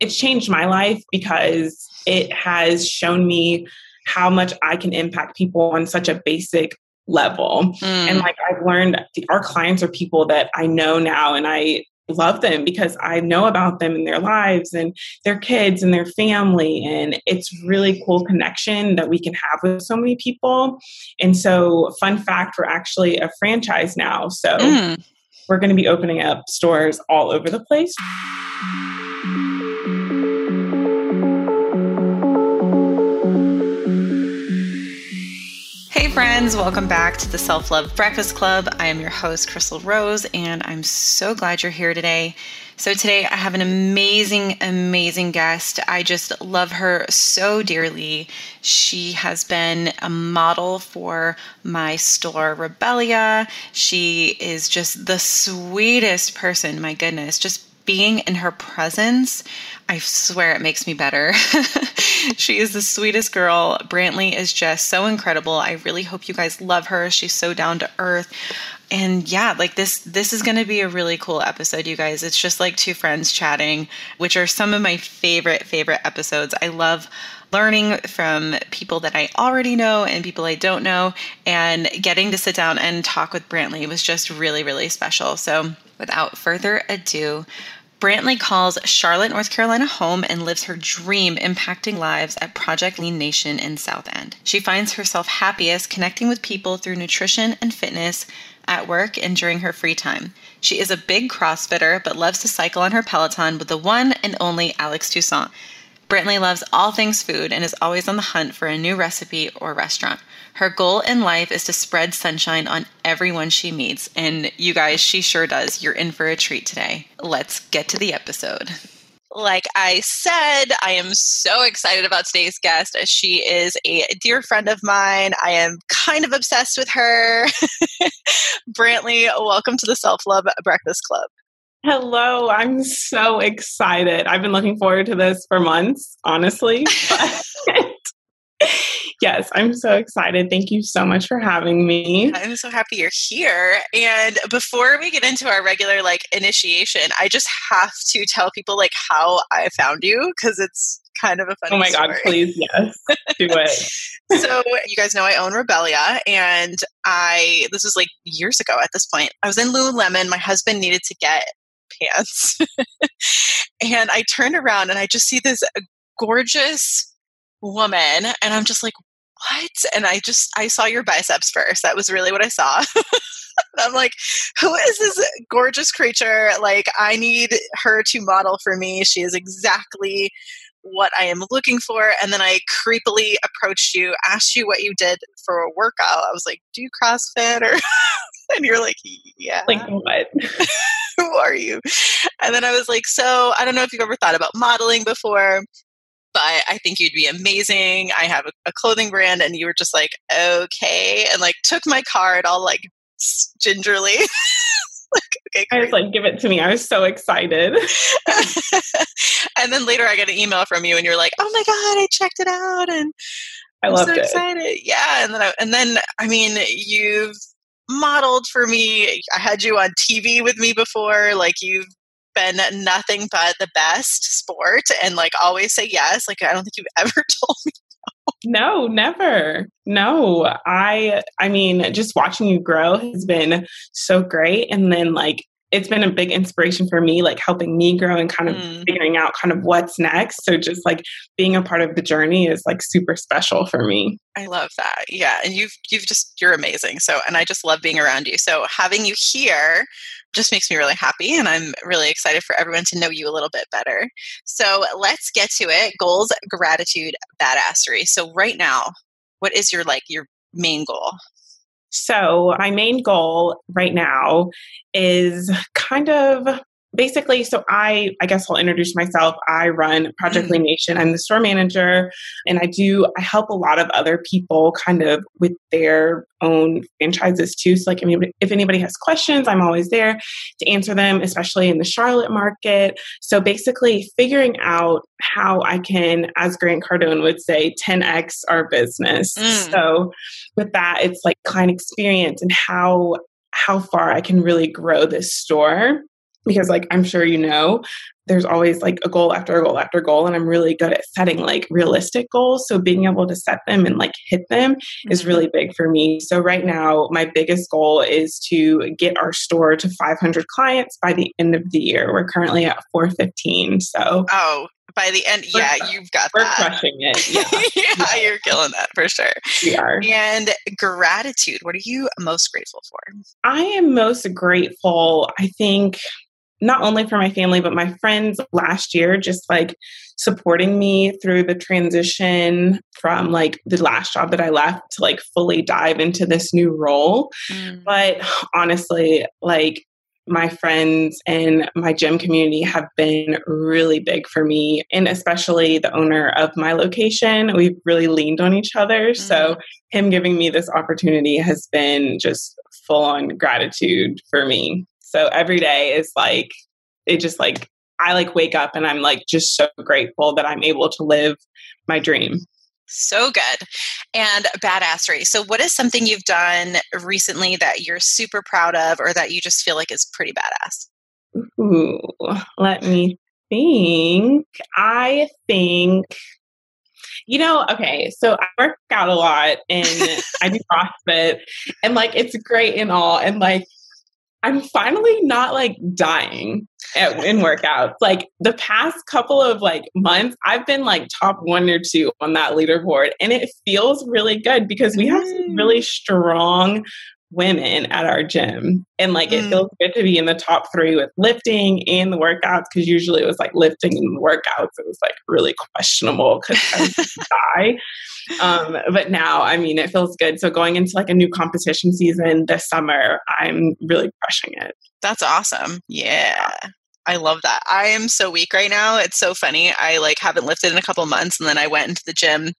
it's changed my life because it has shown me how much I can impact people on such a basic level. Mm. And like I've learned our clients are people that I know now and I love them because I know about them and their lives and their kids and their family. And it's really cool connection that we can have with so many people. And so, fun fact, we're actually a franchise now. So, mm. we're going to be opening up stores all over the place. Friends. Welcome back to the Self Love Breakfast Club. I am your host, Crystal Rose, and I'm so glad you're here today. So, today I have an amazing, amazing guest. I just love her so dearly. She has been a model for my store, Rebellia. She is just the sweetest person, my goodness. Just being in her presence, I swear it makes me better. she is the sweetest girl. Brantley is just so incredible. I really hope you guys love her. She's so down to earth. And yeah, like this this is going to be a really cool episode you guys. It's just like two friends chatting, which are some of my favorite favorite episodes. I love learning from people that I already know and people I don't know and getting to sit down and talk with Brantley was just really really special. So, without further ado, Brantley calls Charlotte, North Carolina home and lives her dream impacting lives at Project LeanNation in South End. She finds herself happiest connecting with people through nutrition and fitness at work and during her free time. She is a big CrossFitter but loves to cycle on her Peloton with the one and only Alex Toussaint. Brantley loves all things food and is always on the hunt for a new recipe or restaurant. Her goal in life is to spread sunshine on everyone she meets. And you guys, she sure does. You're in for a treat today. Let's get to the episode. Like I said, I am so excited about today's guest she is a dear friend of mine. I am kind of obsessed with her. Brantley, welcome to the Self Love Breakfast Club. Hello, I'm so excited. I've been looking forward to this for months, honestly. yes, I'm so excited. Thank you so much for having me. I'm so happy you're here. And before we get into our regular like initiation, I just have to tell people like how I found you because it's kind of a funny Oh my story. god, please, yes. Do it. so you guys know I own Rebellia and I this was like years ago at this point. I was in Lululemon. My husband needed to get pants. and I turned around and I just see this gorgeous woman and I'm just like, what? And I just I saw your biceps first. That was really what I saw. I'm like, who is this gorgeous creature? Like, I need her to model for me. She is exactly what I am looking for. And then I creepily approached you, asked you what you did for a workout. I was like, do you CrossFit? Or and you're like, yeah. Like what? Who are you? And then I was like, so I don't know if you've ever thought about modeling before, but I think you'd be amazing. I have a, a clothing brand. And you were just like, okay. And like took my card all like gingerly. like, okay, I was like, give it to me. I was so excited. and then later I get an email from you and you're like, oh my God, I checked it out. And I love so it. excited. Yeah. And then, I, and then, I mean, you've modeled for me. I had you on TV with me before. Like you've been nothing but the best sport and like always say yes. Like I don't think you've ever told me no. never. No. I I mean, just watching you grow has been so great. And then like it's been a big inspiration for me, like helping me grow and kind of mm. figuring out kind of what's next. So just like being a part of the journey is like super special for me. I love that. Yeah. And you've you've just you're amazing. So and I just love being around you. So having you here just makes me really happy and I'm really excited for everyone to know you a little bit better. So let's get to it. Goals, gratitude, badassery. So right now, what is your like your main goal? So, my main goal right now is kind of basically so i i guess i'll introduce myself. I run project mm-hmm. lean nation i'm the store manager and i do i help a lot of other people kind of with their own franchises too. So like if anybody has questions i'm always there to answer them especially in the charlotte market. So basically figuring out how i can as grant cardone would say 10x our business. Mm. so with that it's like client experience and how how far i can really grow this store because like I'm sure you know, there's always like a goal after a goal after goal and I'm really good at setting like realistic goals, so being able to set them and like hit them mm-hmm. is really big for me. So right now my biggest goal is to get our store to 500 clients by the end of the year. We're currently at 415. So Oh, by the end, yeah, you've got we're that. crushing it. Yeah. yeah, yeah, you're killing that for sure. We are. And gratitude. What are you most grateful for? I am most grateful, I think, not only for my family, but my friends last year, just like supporting me through the transition from like the last job that I left to like fully dive into this new role. Mm. But honestly, like my friends and my gym community have been really big for me, and especially the owner of my location. We've really leaned on each other. Mm-hmm. So, him giving me this opportunity has been just full on gratitude for me. So, every day is like, it just like, I like wake up and I'm like just so grateful that I'm able to live my dream. So good. And badassery. So, what is something you've done recently that you're super proud of or that you just feel like is pretty badass? Ooh, let me think. I think, you know, okay, so I work out a lot and I do CrossFit and like it's great and all. And like I'm finally not like dying at, in workouts. Like the past couple of like months, I've been like top one or two on that leaderboard, and it feels really good because we have some really strong women at our gym and like it mm. feels good to be in the top three with lifting and the workouts because usually it was like lifting and the workouts it was like really questionable because i die um, but now i mean it feels good so going into like a new competition season this summer i'm really crushing it that's awesome yeah I love that. I am so weak right now. It's so funny. I like haven't lifted in a couple months and then I went into the gym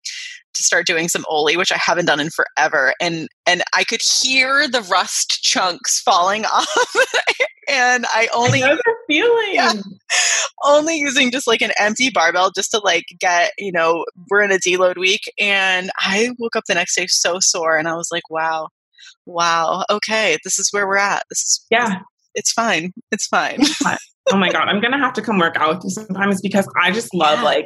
to start doing some Oly, which I haven't done in forever. And and I could hear the rust chunks falling off. and I only I feeling. Yeah, only using just like an empty barbell just to like get, you know, we're in a deload week. And I woke up the next day so sore and I was like, wow, wow, okay, this is where we're at. This is yeah. It's fine. It's fine. oh my god, I'm gonna have to come work out with you sometimes because I just love yeah. like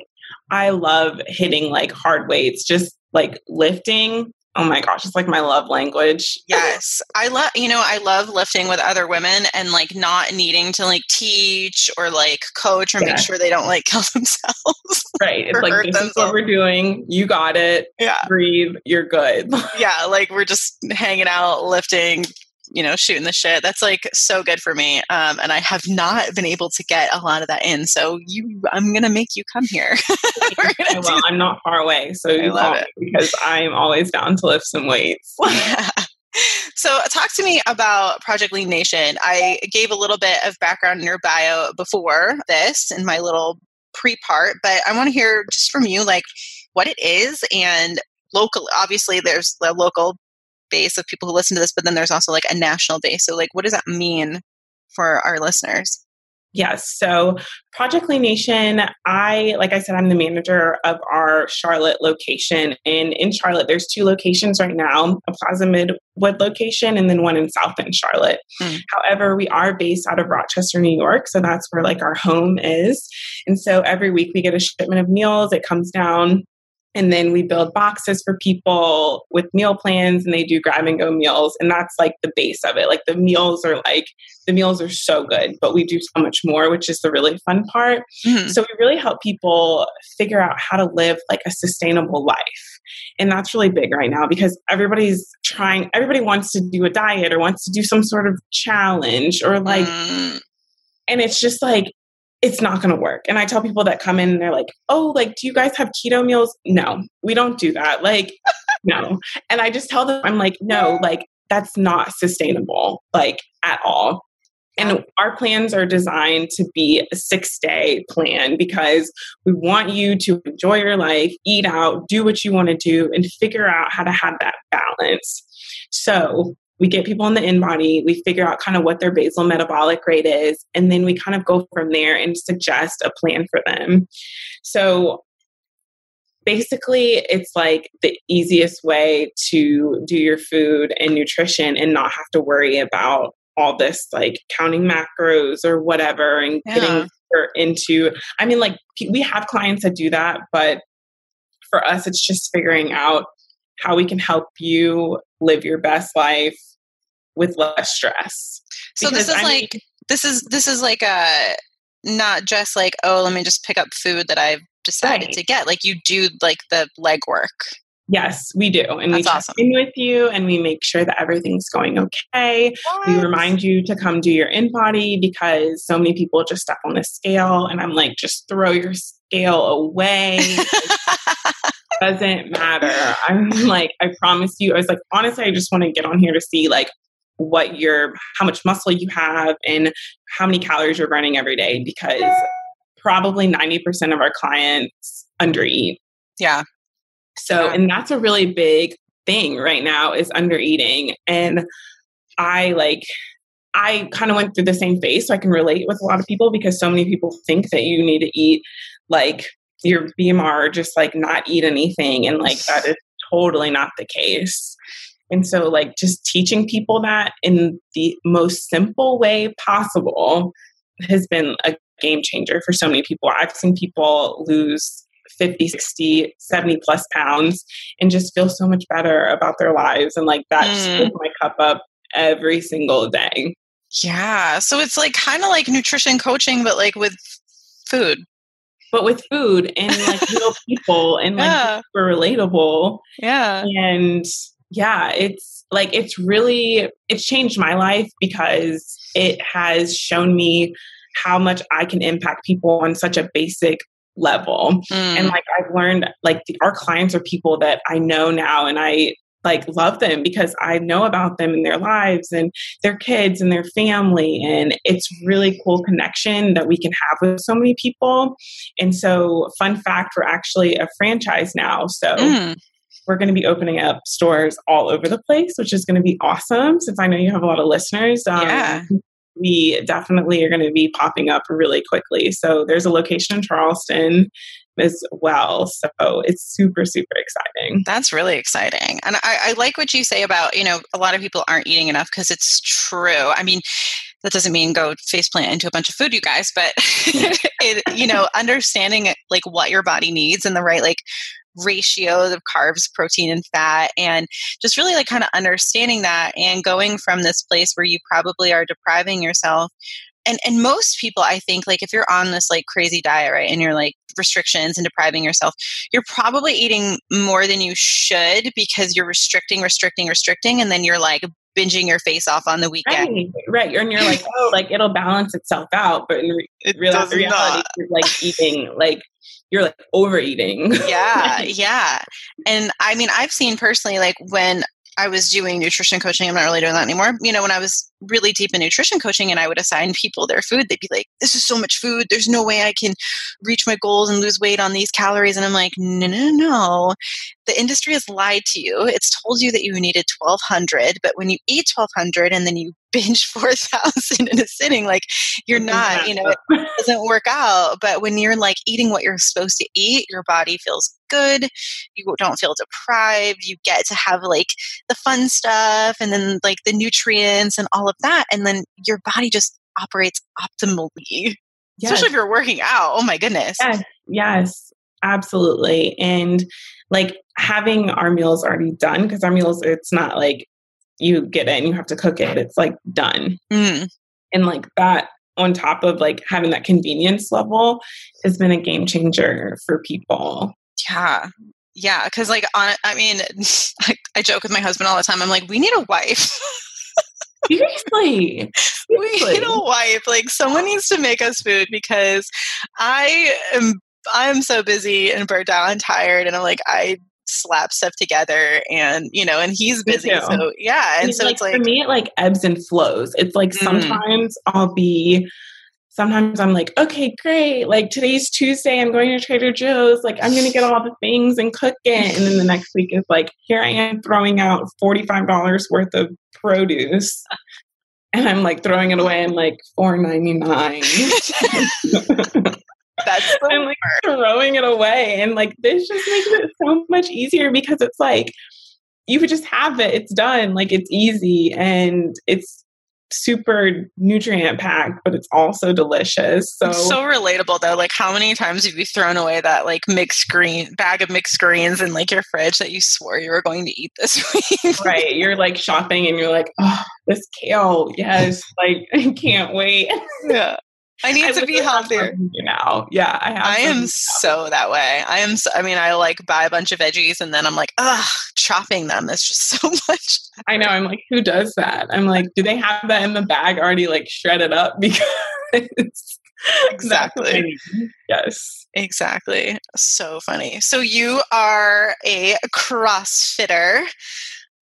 I love hitting like hard weights, just like lifting. Oh my gosh, it's like my love language. Yes. I love, you know, I love lifting with other women and like not needing to like teach or like coach or yeah. make sure they don't like kill themselves. Right. It's like, this themselves. is what we're doing. You got it. Yeah. Breathe. You're good. yeah. Like we're just hanging out, lifting, you know, shooting the shit. That's like so good for me. Um, and I have not been able to get a lot of that in. So you, I'm gonna make you come here. well, I'm not far away, so you call it. because I'm always down to lift some weights. yeah. So, talk to me about Project LeanNation. I gave a little bit of background in your bio before this in my little pre part, but I want to hear just from you, like what it is and local. Obviously, there's the local base of people who listen to this, but then there's also like a national base. So, like, what does that mean for our listeners? Yes. So Project LeanNation, I, like I said, I'm the manager of our Charlotte location. And in Charlotte, there's two locations right now a Plaza Midwood location and then one in South End Charlotte. Mm. However, we are based out of Rochester, New York. So that's where like our home is. And so every week we get a shipment of meals. It comes down and then we build boxes for people with meal plans and they do grab and go meals. And that's like the base of it. Like the meals are like, the meals are so good, but we do so much more, which is the really fun part. Mm-hmm. So we really help people figure out how to live like a sustainable life. And that's really big right now because everybody's trying, everybody wants to do a diet or wants to do some sort of challenge or like, mm. and it's just like, it's not going to work. And I tell people that come in and they're like, oh, like, do you guys have keto meals? No, we don't do that. Like, no. And I just tell them, I'm like, no, like, that's not sustainable, like, at all. And our plans are designed to be a six day plan because we want you to enjoy your life, eat out, do what you want to do, and figure out how to have that balance. So, we get people in the InBody, we figure out kind of what their basal metabolic rate is, and then we kind of go from there and suggest a plan for them. So basically, it's like the easiest way to do your food and nutrition and not have to worry about all this like counting macros or whatever and yeah. getting into i mean like we have clients that do that but for us it's just figuring out how we can help you live your best life with less stress so this is I like mean, this is this is like a not just like oh let me just pick up food that i've decided right. to get like you do like the legwork Yes, we do. And That's we check awesome. in with you and we make sure that everything's going okay. What? We remind you to come do your InBody because so many people just step on the scale and I'm like, just throw your scale away. doesn't matter. I'm like, I promise you. I was like, honestly, I just want to get on here to see like what your how much muscle you have and how many calories you're burning every day because probably 90% of our clients undereat. Yeah. So, and that's a really big thing right now is under eating. And I like, I kind of went through the same phase, so I can relate with a lot of people because so many people think that you need to eat like your BMR, just like not eat anything. And like that is totally not the case. And so, like, just teaching people that in the most simple way possible has been a game changer for so many people. I've seen people lose 50, 60, 70 plus pounds and just feel so much better about their lives. And like that mm. just fills my cup up every single day. Yeah. So it's like kind of like nutrition coaching, but like with food. But with food and like real people and like yeah. super relatable. Yeah. And yeah, it's like it's really it's changed my life because it has shown me how much I can impact people on such a basic level. Mm. And like I've learned like the, our clients are people that I know now and I like love them because I know about them and their lives and their kids and their family and it's really cool connection that we can have with so many people. And so fun fact we're actually a franchise now. So mm. We're going to be opening up stores all over the place, which is going to be awesome since I know you have a lot of listeners. Um, yeah we definitely are going to be popping up really quickly. So there's a location in Charleston as well. So it's super, super exciting. That's really exciting. And I, I like what you say about, you know, a lot of people aren't eating enough because it's true. I mean, that doesn't mean go faceplant into a bunch of food, you guys, but it, you know, understanding like what your body needs and the right like ratios of carbs, protein, and fat, and just really like kind of understanding that and going from this place where you probably are depriving yourself. And, and most people, I think, like if you're on this like crazy diet, right, and you're like restrictions and depriving yourself, you're probably eating more than you should because you're restricting, restricting, restricting, and then you're like binging your face off on the weekend. Right, right. And you're like, oh, like it'll balance itself out, but in re- it real- reality, not. you're like eating like you're like overeating. yeah, yeah. And I mean, I've seen personally, like when I was doing nutrition coaching, I'm not really doing that anymore. You know, when I was really deep in nutrition coaching and I would assign people their food, they'd be like, This is so much food. There's no way I can reach my goals and lose weight on these calories. And I'm like, No, no, no. The industry has lied to you. It's told you that you needed 1200, but when you eat 1200 and then you binge 4000 in a sitting, like you're not, you know, it doesn't work out. But when you're like eating what you're supposed to eat, your body feels good. You don't feel deprived. You get to have like the fun stuff and then like the nutrients and all of that. And then your body just operates optimally. Yes. Especially if you're working out. Oh my goodness. Yes, yes, absolutely. And like having our meals already done, because our meals, it's not like you get it and you have to cook it. It's like done. Mm. And like that on top of like having that convenience level has been a game changer for people. Yeah. Yeah. Cause like on, I mean, I, I joke with my husband all the time. I'm like, we need a wife. Seriously. We need a wife. Like someone needs to make us food because I am I am so busy and burnt out and tired and I'm like I slap stuff together and you know and he's busy so yeah and, so like, it's like for me it like ebbs and flows. It's like mm. sometimes i'll be sometimes i'm like okay great like today's tuesday i'm going to trader joe's like i'm gonna get all the things and cook it and then the next week is like here i am throwing out $45 worth of produce and i'm like throwing it away in like 4.99 That's the like throwing it away. And like this just makes it so much easier because it's like you could just have it. It's done. Like it's easy and it's super nutrient packed, but it's also delicious. So it's so relatable though. Like how many times have you thrown away that like mixed green bag of mixed greens in like your fridge that you swore you were going to eat this week? right. You're like shopping and you're like, oh, this kale, yes, like I can't wait. Yeah. I need I to be healthier now. Yeah, I have. I am so that way. I am. So, I mean, I like buy a bunch of veggies and then I'm like, ugh, chopping them. It's just so much. I know. I'm like, who does that? I'm like, do they have that in the bag already, like shredded up? Because exactly. Yes. Exactly. So funny. So you are a CrossFitter.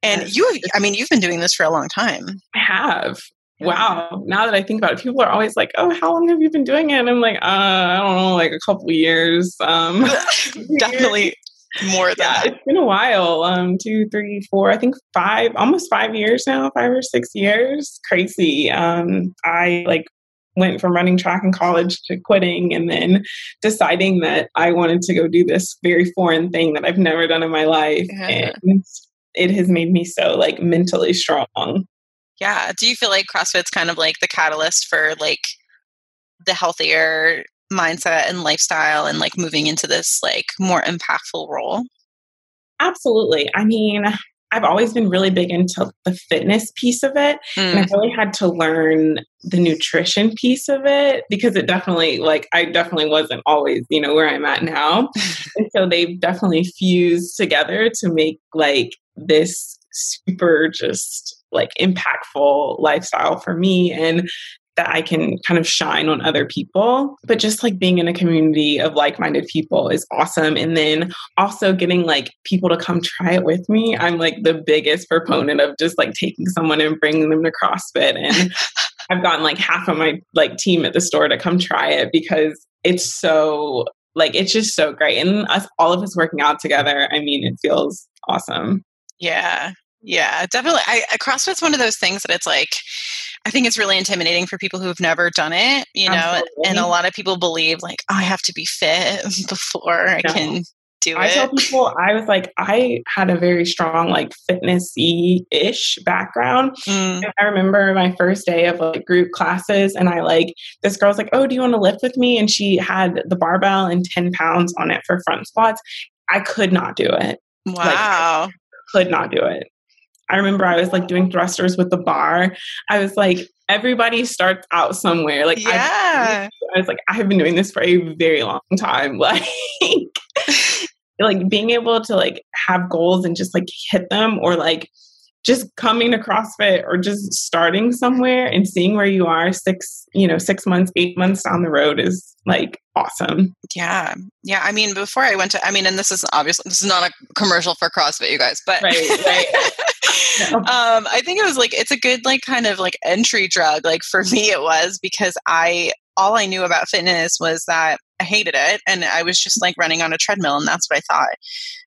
And you, I mean, you've been doing this for a long time. I have wow now that i think about it people are always like oh how long have you been doing it? And i'm like uh, i don't know like a couple years um definitely more than yeah, that. it's been a while um two three four i think five almost five years now five or six years. Crazy um i like went from running track in college to quitting and then deciding that i wanted to go do this very foreign thing that i've never done in my life yeah. and it has made me so like mentally strong yeah. Do you feel like CrossFit's kind of like the catalyst for like the healthier mindset and lifestyle and like moving into this like more impactful role? Absolutely. I mean, I've always been really big into the fitness piece of it. Mm. And I really had to learn the nutrition piece of it because it definitely, like, I definitely wasn't always, you know, where I'm at now. and so they've definitely fused together to make like this super just like impactful lifestyle for me and that I can kind of shine on other people. But just like being in a community of like minded people is awesome. And then also getting like people to come try it with me. I'm like the biggest proponent of just like taking someone and bringing them to CrossFit. And I've gotten like half of my like team at the store to come try it because it's so like it's just so great. And us all of us working out together, I mean, it feels awesome. Yeah. Yeah, definitely. I, CrossFit's one of those things that it's like, I think it's really intimidating for people who've never done it, you know, and a lot of people believe like, oh, I have to be fit before I can do I it. I tell people, I was like, I had a very strong like fitnessy ish background. Mm. I remember my first day of like group classes, and I like this girl's like, "Oh, do you want to lift with me?" And she had the barbell and ten pounds on it for front squats. I could not do it. Wow. Like, could not do it. I remember I was like doing thrusters with the bar. I was like, everybody starts out somewhere. Like, yeah. I, I was like, I have been doing this for a very long time. Like, like being able to like have goals and just like hit them or like just coming to CrossFit or just starting somewhere and seeing where you are six, you know, six months, eight months down the road is like awesome. Yeah. Yeah. I mean, before I went to, I mean, and this is obviously, this is not a commercial for CrossFit, you guys, but right, right. no. um, I think it was like, it's a good, like, kind of like entry drug. Like for me, it was because I, all I knew about fitness was that I hated it and I was just like running on a treadmill and that's what I thought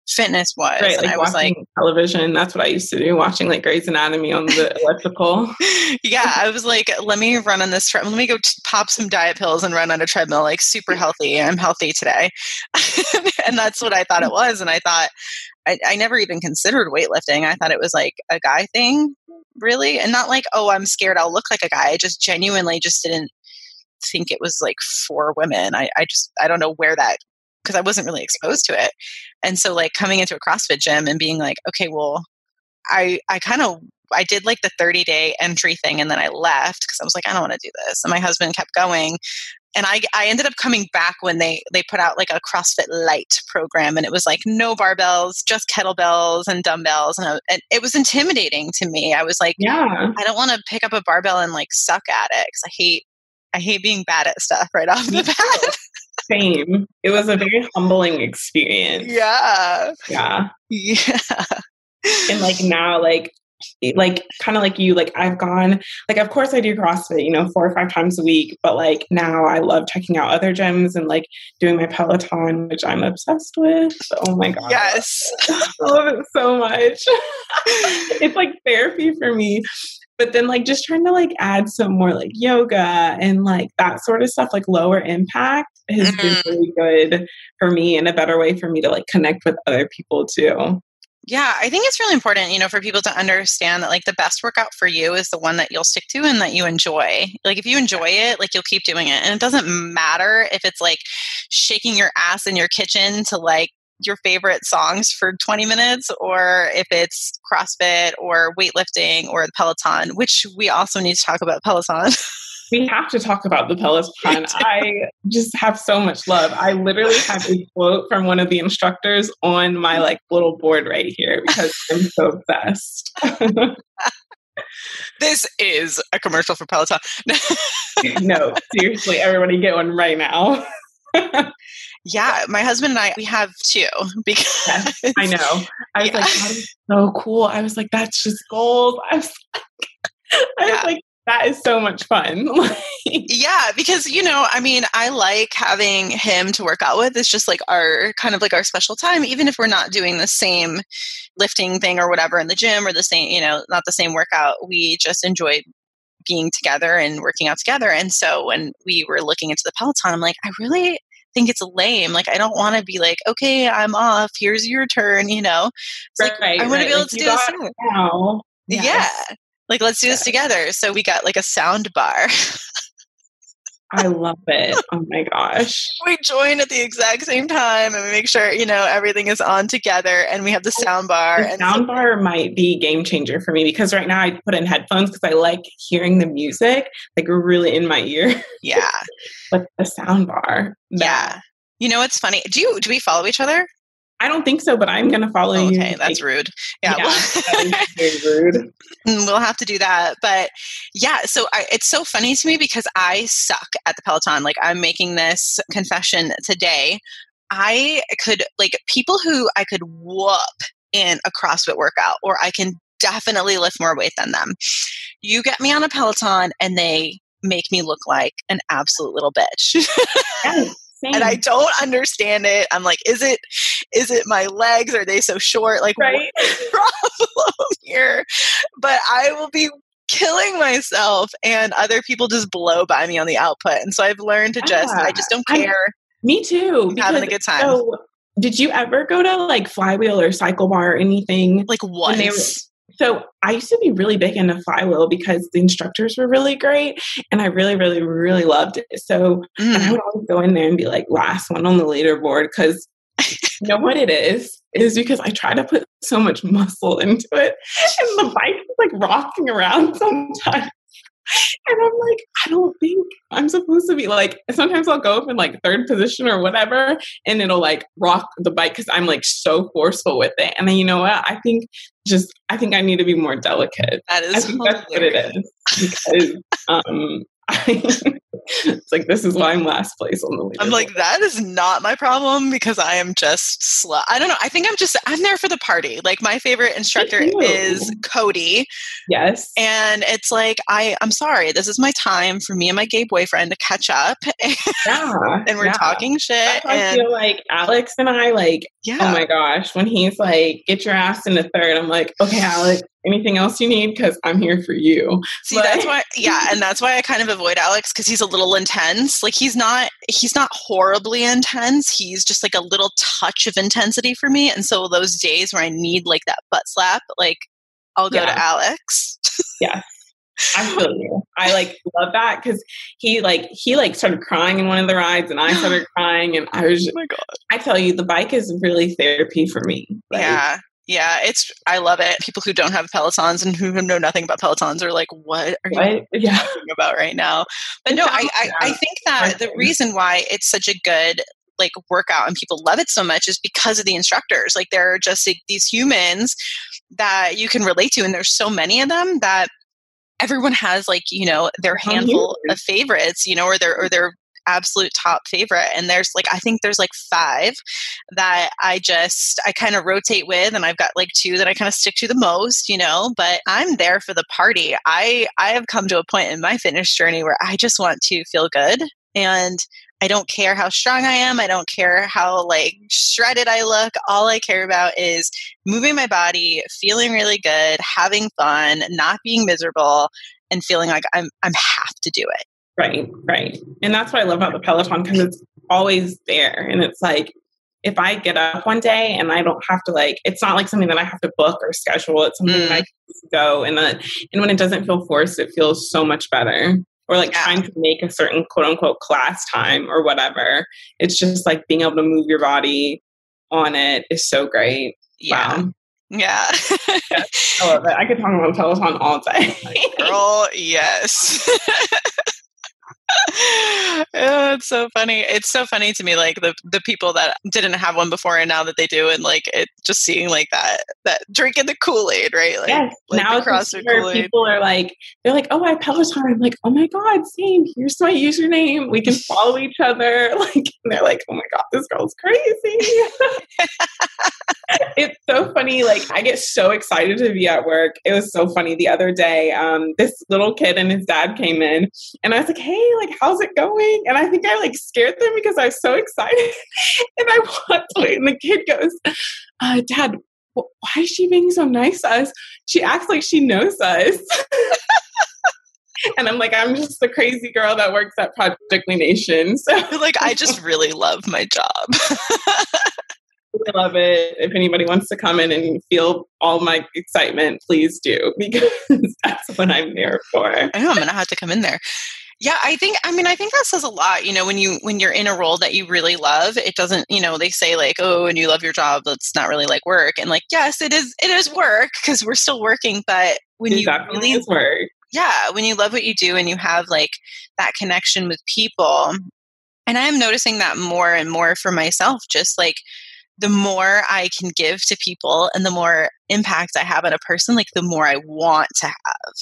fitness was. Right, like I was like television. That's what I used to do, watching like Grey's Anatomy on the elliptical. yeah, I was like, let me run on this. Tre- let me go t- pop some diet pills and run on a treadmill. Like super healthy. I'm healthy today, and that's what I thought it was. And I thought I, I never even considered weightlifting. I thought it was like a guy thing, really, and not like oh, I'm scared I'll look like a guy. I just genuinely just didn't think it was like for women. I, I just I don't know where that because I wasn't really exposed to it. And so like coming into a CrossFit gym and being like, okay, well, I I kind of I did like the 30 day entry thing and then I left because I was like, I don't want to do this. And my husband kept going. And I, I ended up coming back when they, they put out like a CrossFit Light program, and it was like no barbells, just kettlebells and dumbbells, and, I, and it was intimidating to me. I was like, yeah, I don't want to pick up a barbell and like suck at it because I hate I hate being bad at stuff right off the bat. Same. It was a very humbling experience. Yeah. Yeah. Yeah. And like now, like like kind of like you like i've gone like of course i do crossfit you know four or five times a week but like now i love checking out other gyms and like doing my peloton which i'm obsessed with oh my god yes i love it so much it's like therapy for me but then like just trying to like add some more like yoga and like that sort of stuff like lower impact has mm-hmm. been really good for me and a better way for me to like connect with other people too Yeah, I think it's really important, you know, for people to understand that like the best workout for you is the one that you'll stick to and that you enjoy. Like if you enjoy it, like you'll keep doing it. And it doesn't matter if it's like shaking your ass in your kitchen to like your favorite songs for 20 minutes or if it's CrossFit or weightlifting or the Peloton, which we also need to talk about Peloton. we have to talk about the Peloton. I just have so much love. I literally have a quote from one of the instructors on my like little board right here because I'm so obsessed. this is a commercial for Peloton. no, seriously, everybody get one right now. Yeah, my husband and I we have two because yes, I know. I was yeah. like, that is so cool. I was like, that's just gold. I was like, I yeah. was like, that is so much fun. yeah, because you know, I mean, I like having him to work out with. It's just like our kind of like our special time, even if we're not doing the same lifting thing or whatever in the gym or the same, you know, not the same workout. We just enjoy being together and working out together. And so when we were looking into the Peloton, I'm like, I really think it's lame. Like I don't want to be like, okay, I'm off. Here's your turn. You know, it's right, like right, I want right. to be able to do this now. Yes. Yeah, like let's do this together so we got like a sound bar I love it. Oh my gosh. We join at the exact same time and we make sure, you know, everything is on together and we have the sound bar. The sound bar might be game changer for me because right now I put in headphones because I like hearing the music like really in my ear. Yeah. but the sound bar. Yeah. You know what's funny? Do you do we follow each other? I don't think so, but I'm going to follow oh, okay, you. Okay, that's rude. Yeah, yeah very rude. Mm, we'll have to do that. But yeah, so I, it's so funny to me because I suck at the Peloton. Like I'm making this confession today. I could like people who I could whoop in a CrossFit workout, or I can definitely lift more weight than them. You get me on a Peloton, and they make me look like an absolute little bitch. yes. Same. And I don't understand it. I'm like, is it is it my legs? Are they so short? Like right. problem here? But I will be killing myself and other people just blow by me on the output. And so I've learned to just I just ah, don't care. I, me too. I'm having a good time. So, did you ever go to like flywheel or CycleBar or anything? Like once. So I used to be really big into flywheel because the instructors were really great and I really, really, really loved it. So mm. I would always go in there and be like last one on the leaderboard because you know what it is? Is because I try to put so much muscle into it and the bike is like rocking around sometimes. And I'm like, I don't think I'm supposed to be like, sometimes I'll go up in like third position or whatever, and it'll like rock the bike because I'm like so forceful with it. And then you know what? I think just, I think I need to be more delicate. That is I think that's what it is. Because um, it's like this is why I'm last place on the leaderboard. I'm like that is not my problem because I am just sl- I don't know. I think I'm just I'm there for the party. Like my favorite instructor is Cody. Yes, and it's like I I'm sorry. This is my time for me and my gay boyfriend to catch up. Yeah, and we're yeah. talking shit. And, I feel like Alex and I like. Oh yeah. Oh my gosh, when he's like, "Get your ass in the third, I'm like, "Okay, Alex, anything else you need because i'm here for you see but- that's why yeah and that's why i kind of avoid alex because he's a little intense like he's not he's not horribly intense he's just like a little touch of intensity for me and so those days where i need like that butt slap like i'll go yeah. to alex yeah I feel you. I like love that because he like he like started crying in one of the rides, and I started crying, and I was. Just, oh my god! I tell you, the bike is really therapy for me. Like, yeah, yeah, it's I love it. People who don't have Pelotons and who know nothing about Pelotons are like, "What are what? you yeah. talking about right now?" But no, I, I, I think that the reason why it's such a good like workout and people love it so much is because of the instructors. Like they're just like, these humans that you can relate to, and there's so many of them that everyone has like you know their handful of favorites, you know, or their or their absolute top favorite and there's like i think there's like five that i just i kind of rotate with and i've got like two that i kind of stick to the most you know but i'm there for the party i i have come to a point in my fitness journey where i just want to feel good and I don't care how strong I am. I don't care how like shredded I look. All I care about is moving my body, feeling really good, having fun, not being miserable, and feeling like I'm I'm have to do it. Right, right. And that's what I love about the Peloton because it's always there. And it's like, if I get up one day and I don't have to like, it's not like something that I have to book or schedule. It's something mm. that I can go and then, and when it doesn't feel forced, it feels so much better. Or like yeah. trying to make a certain quote unquote class time or whatever. It's just like being able to move your body on it is so great. Yeah. Wow. Yeah. yes, I love it. I could talk about Peloton all day. Girl, yes. yeah, it's so funny. It's so funny to me, like the the people that didn't have one before and now that they do, and like it just seeing like that that drinking the Kool Aid, right? Like, yes. Like now people are like they're like, oh, I Peloton. I'm like, oh my god, same. Here's my username. We can follow each other. Like, they're like, oh my god, this girl's crazy. it's so funny. Like, I get so excited to be at work. It was so funny the other day. Um, this little kid and his dad came in, and I was like, hey, like, how's it going? And I think I like scared them because I was so excited. and I walked away, and the kid goes, uh, Dad, why is she being so nice to us? She acts like she knows us. and I'm like, I'm just the crazy girl that works at Project Nation. So like, I just really love my job. I love it. If anybody wants to come in and feel all my excitement, please do because that's what I'm there for. I know I'm gonna have to come in there. Yeah, I think I mean I think that says a lot, you know, when you when you're in a role that you really love, it doesn't, you know, they say like, "Oh, and you love your job, that's not really like work." And like, yes, it is it is work because we're still working, but when it you really work. Yeah, when you love what you do and you have like that connection with people. And I am noticing that more and more for myself just like the more I can give to people and the more impact I have on a person, like the more I want to have.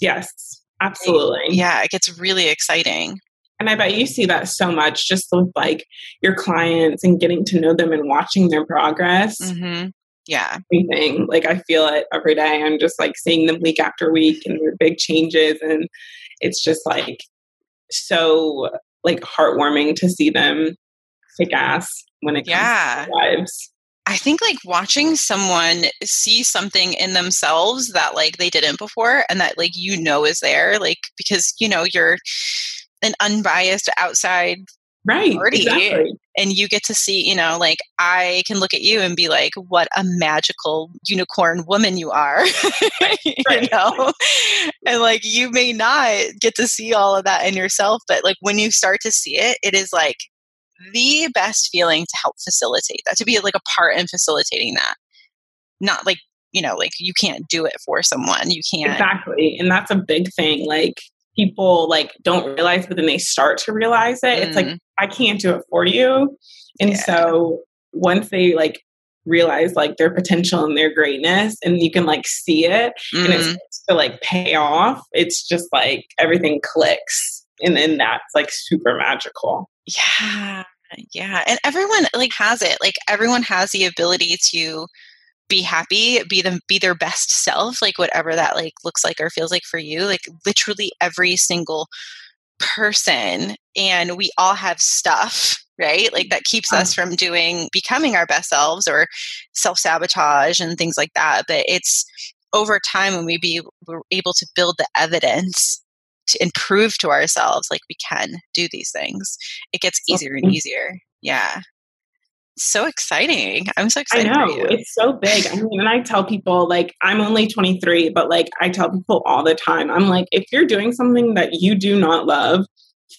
Yes. Absolutely. Yeah, it gets really exciting. And I bet you see that so much just with like your clients and getting to know them and watching their progress. Mm-hmm. Yeah. Everything. Like I feel it every day. I'm just like seeing them week after week and their big changes. And it's just like so like heartwarming to see them kick ass when it comes yeah. to lives. I think like watching someone see something in themselves that like they didn't before and that like you know is there, like because you know you're an unbiased outside right party exactly. and you get to see you know like i can look at you and be like what a magical unicorn woman you are you know and like you may not get to see all of that in yourself but like when you start to see it it is like the best feeling to help facilitate that, to be like a part in facilitating that. Not like, you know, like you can't do it for someone. You can't. Exactly. And that's a big thing. Like people like don't realize, but then they start to realize it. Mm. It's like, mm-hmm. I can't do it for you. And yeah. so once they like realize like their potential and their greatness and you can like see it mm. and it's to like pay off, it's just like everything clicks. And then that's like super magical. Yeah. Yeah. And everyone like has it. Like everyone has the ability to be happy, be them be their best self, like whatever that like looks like or feels like for you. Like literally every single person and we all have stuff right like that keeps us from doing becoming our best selves or self-sabotage and things like that but it's over time when we be we're able to build the evidence and prove to ourselves like we can do these things, it gets easier and easier. Yeah. So exciting. I'm so excited. I know. It's so big. I mean, and I tell people, like, I'm only 23, but like, I tell people all the time, I'm like, if you're doing something that you do not love,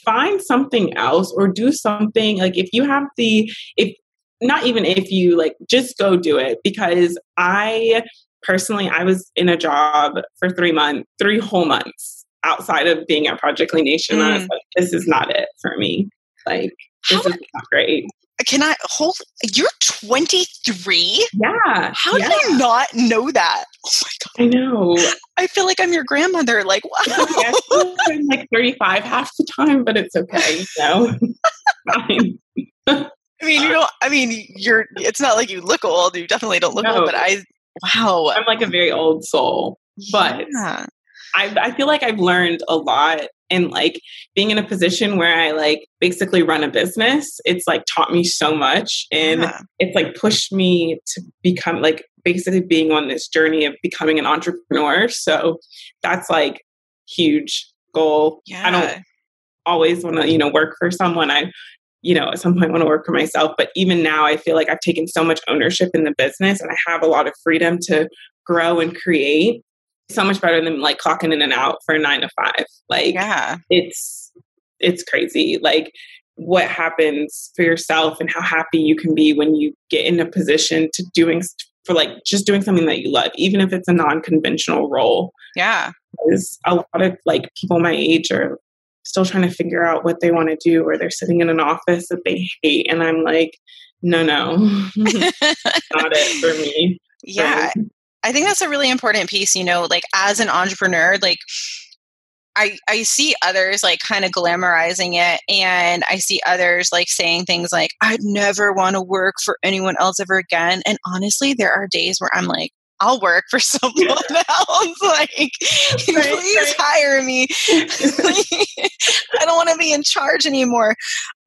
find something else or do something. Like, if you have the, if not even if you like, just go do it because I personally, I was in a job for three months, three whole months outside of being at Project LeanNation, mm. I was mm. like, this is not it for me. Like, this How, is not great. Can I hold? You're 23. Yeah. How yeah. did I not know that? Oh my god. I know. I feel like I'm your grandmother. Like, wow. I'm like 35 half the time, but it's okay. You know. I mean, you don't. I mean, you're. It's not like you look old. You definitely don't look no. old. But I. Wow. I'm like a very old soul. But yeah. I, I feel like I've learned a lot and like being in a position where I like basically run a business, it's like taught me so much and yeah. it's like pushed me to become like basically being on this journey of becoming an entrepreneur. So that's like huge goal. Yeah. I don't always want to, you know, work for someone. I you know, at some point want to work for myself. But even now, I feel like I've taken so much ownership in the business and I have a lot of freedom to grow and create. So much better than like clocking in and out for nine to five. Like, yeah, it's it's crazy. Like what happens for yourself and how happy you can be when you get in a position to doing for like just doing something that you love, even if it's a non-conventional role. Yeah, is a lot of like people my age are still trying to figure out what they want to do, or they're sitting in an office that they hate, and I'm like, no, no, not it for me. Yeah, so, I think that's a really important piece. You know, like as an entrepreneur, like I, I see others like kind of glamorizing it and I see others like saying things like I'd never want to work for anyone else ever again and honestly there are days where I'm like I'll work for someone else like right, please right. hire me I don't want to be in charge anymore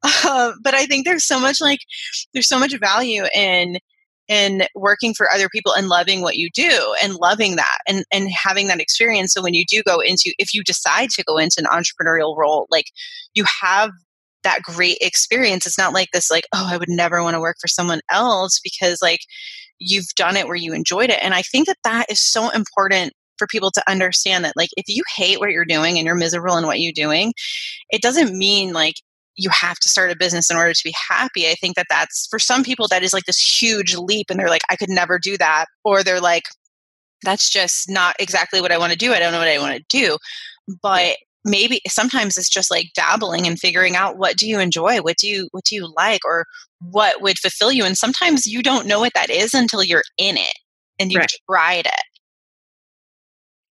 uh, but I think there's so much like there's so much value in in working for other people and loving what you do and loving that and, and having that experience. So when you do go into, if you decide to go into an entrepreneurial role, like you have that great experience. It's not like this, like, oh, I would never want to work for someone else because like you've done it where you enjoyed it. And I think that that is so important for people to understand that like if you hate what you're doing and you're miserable in what you're doing, it doesn't mean like you have to start a business in order to be happy. I think that that's for some people that is like this huge leap and they're like I could never do that or they're like that's just not exactly what I want to do. I don't know what I want to do. But maybe sometimes it's just like dabbling and figuring out what do you enjoy? What do you what do you like or what would fulfill you? And sometimes you don't know what that is until you're in it and you've right. tried it.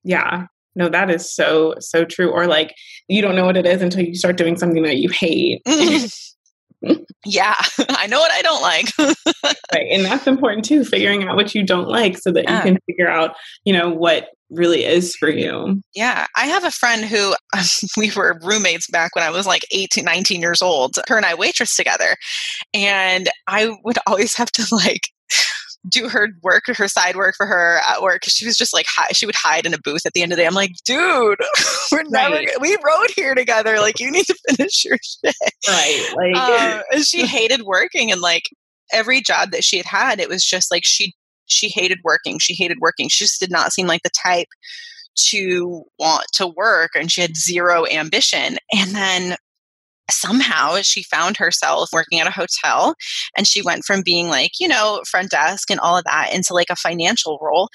Yeah no that is so so true. Or like you don't know what it is until you start doing something that you hate. Yeah. I know what i don't like. Right and that's important too figuring out what you don't like so that yeah. you can figure out you know what really is for you. Yeah i have a friend who um, we were roommates back when i was like 18 19 years old her and i waitress together. And i would always have to like do her work, her side work for her at work. She was just like, she would hide in a booth at the end of the day. I'm like, dude, we're never, right. we rode here together. Like, you need to finish your shit. Right. Like, um, and she hated working. And like every job that she had had, it was just like she, she hated working. She hated working. She just did not seem like the type to want to work and she had zero ambition. And then somehow she found herself working at a hotel and she went from being like you know front desk and all of that into like a financial role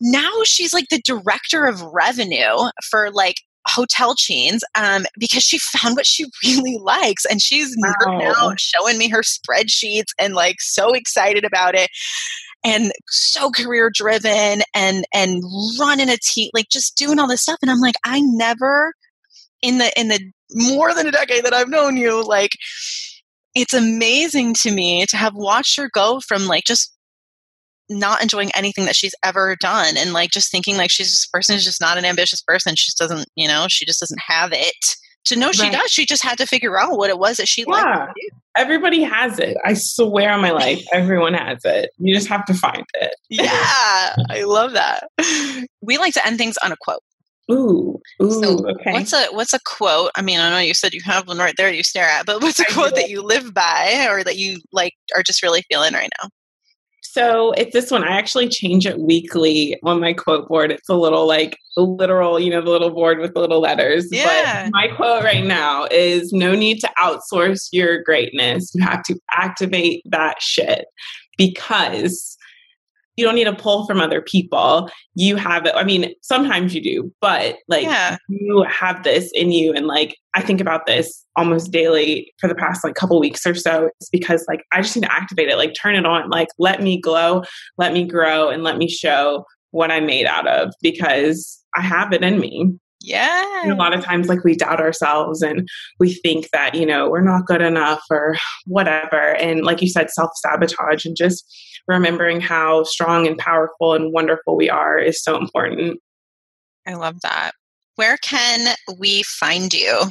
now she's like the director of revenue for like hotel chains um, because she found what she really likes and she's wow. now showing me her spreadsheets and like so excited about it and so career driven and and running a team like just doing all this stuff and i'm like i never in the in the more than a decade that I've known you, like it's amazing to me to have watched her go from like just not enjoying anything that she's ever done and like just thinking like she's this person is just not an ambitious person. She just doesn't, you know, she just doesn't have it. To know right. she does, she just had to figure out what it was that she yeah. liked. Everybody has it. I swear on my life, everyone has it. You just have to find it. yeah, I love that. We like to end things on a quote. Ooh, ooh, so okay. What's a what's a quote? I mean, I know you said you have one right there you stare at, but what's a I quote that you live by or that you like are just really feeling right now? So it's this one. I actually change it weekly on my quote board. It's a little like literal, you know, the little board with the little letters. Yeah. But my quote right now is no need to outsource your greatness. You have to activate that shit because you don't need to pull from other people. You have it. I mean, sometimes you do, but like yeah. you have this in you. And like, I think about this almost daily for the past like couple weeks or so. It's because like I just need to activate it, like turn it on, like let me glow, let me grow, and let me show what I'm made out of because I have it in me. Yeah. And a lot of times, like, we doubt ourselves and we think that, you know, we're not good enough or whatever. And like you said, self sabotage and just remembering how strong and powerful and wonderful we are is so important. I love that. Where can we find you?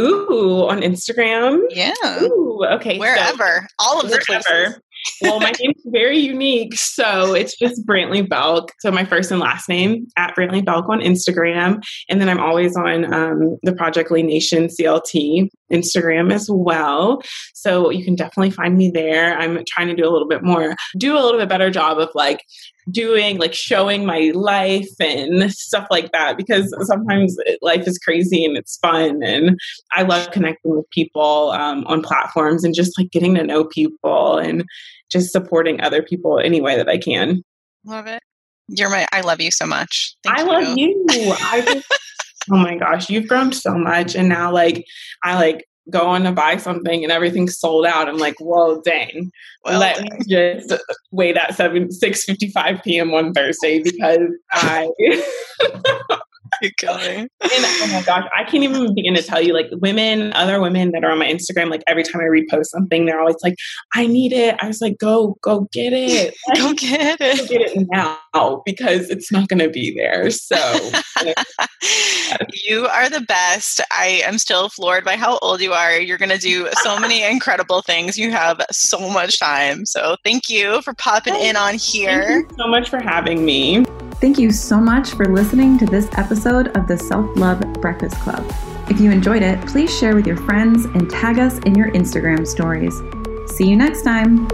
Ooh, on Instagram. Yeah. Ooh, okay. Wherever. So, all of the places. well, my name's very unique. So it's just Brantley Belk. So my first and last name at Brantley Belk on Instagram. And then I'm always on um, the Project LeanNation CLT Instagram as well. So you can definitely find me there. I'm trying to do a little bit more, do a little bit better job of like doing like showing my life and stuff like that because sometimes life is crazy and it's fun and i love connecting with people um, on platforms and just like getting to know people and just supporting other people any way that i can love it you're my i love you so much Thank i you. love you i just oh my gosh you've grown so much and now like i like going to buy something and everything's sold out. I'm like, whoa, dang. Well, Let dang. me just wait at seven six fifty five PM on Thursday because I keep going. And oh my gosh, I can't even begin to tell you, like women, other women that are on my Instagram, like every time I repost something, they're always like, I need it. I was like, go, go get it. Like, go get it. Go get it now because it's not going to be there. So you are the best. I am still floored by how old you are. You're going to do so many incredible things. You have so much time. So thank you for popping in on here. so much for having me. Thank you so much for listening to this episode of the Self Love Breakfast Club. If you enjoyed it, please share with your friends and tag us in your Instagram stories. See you next time.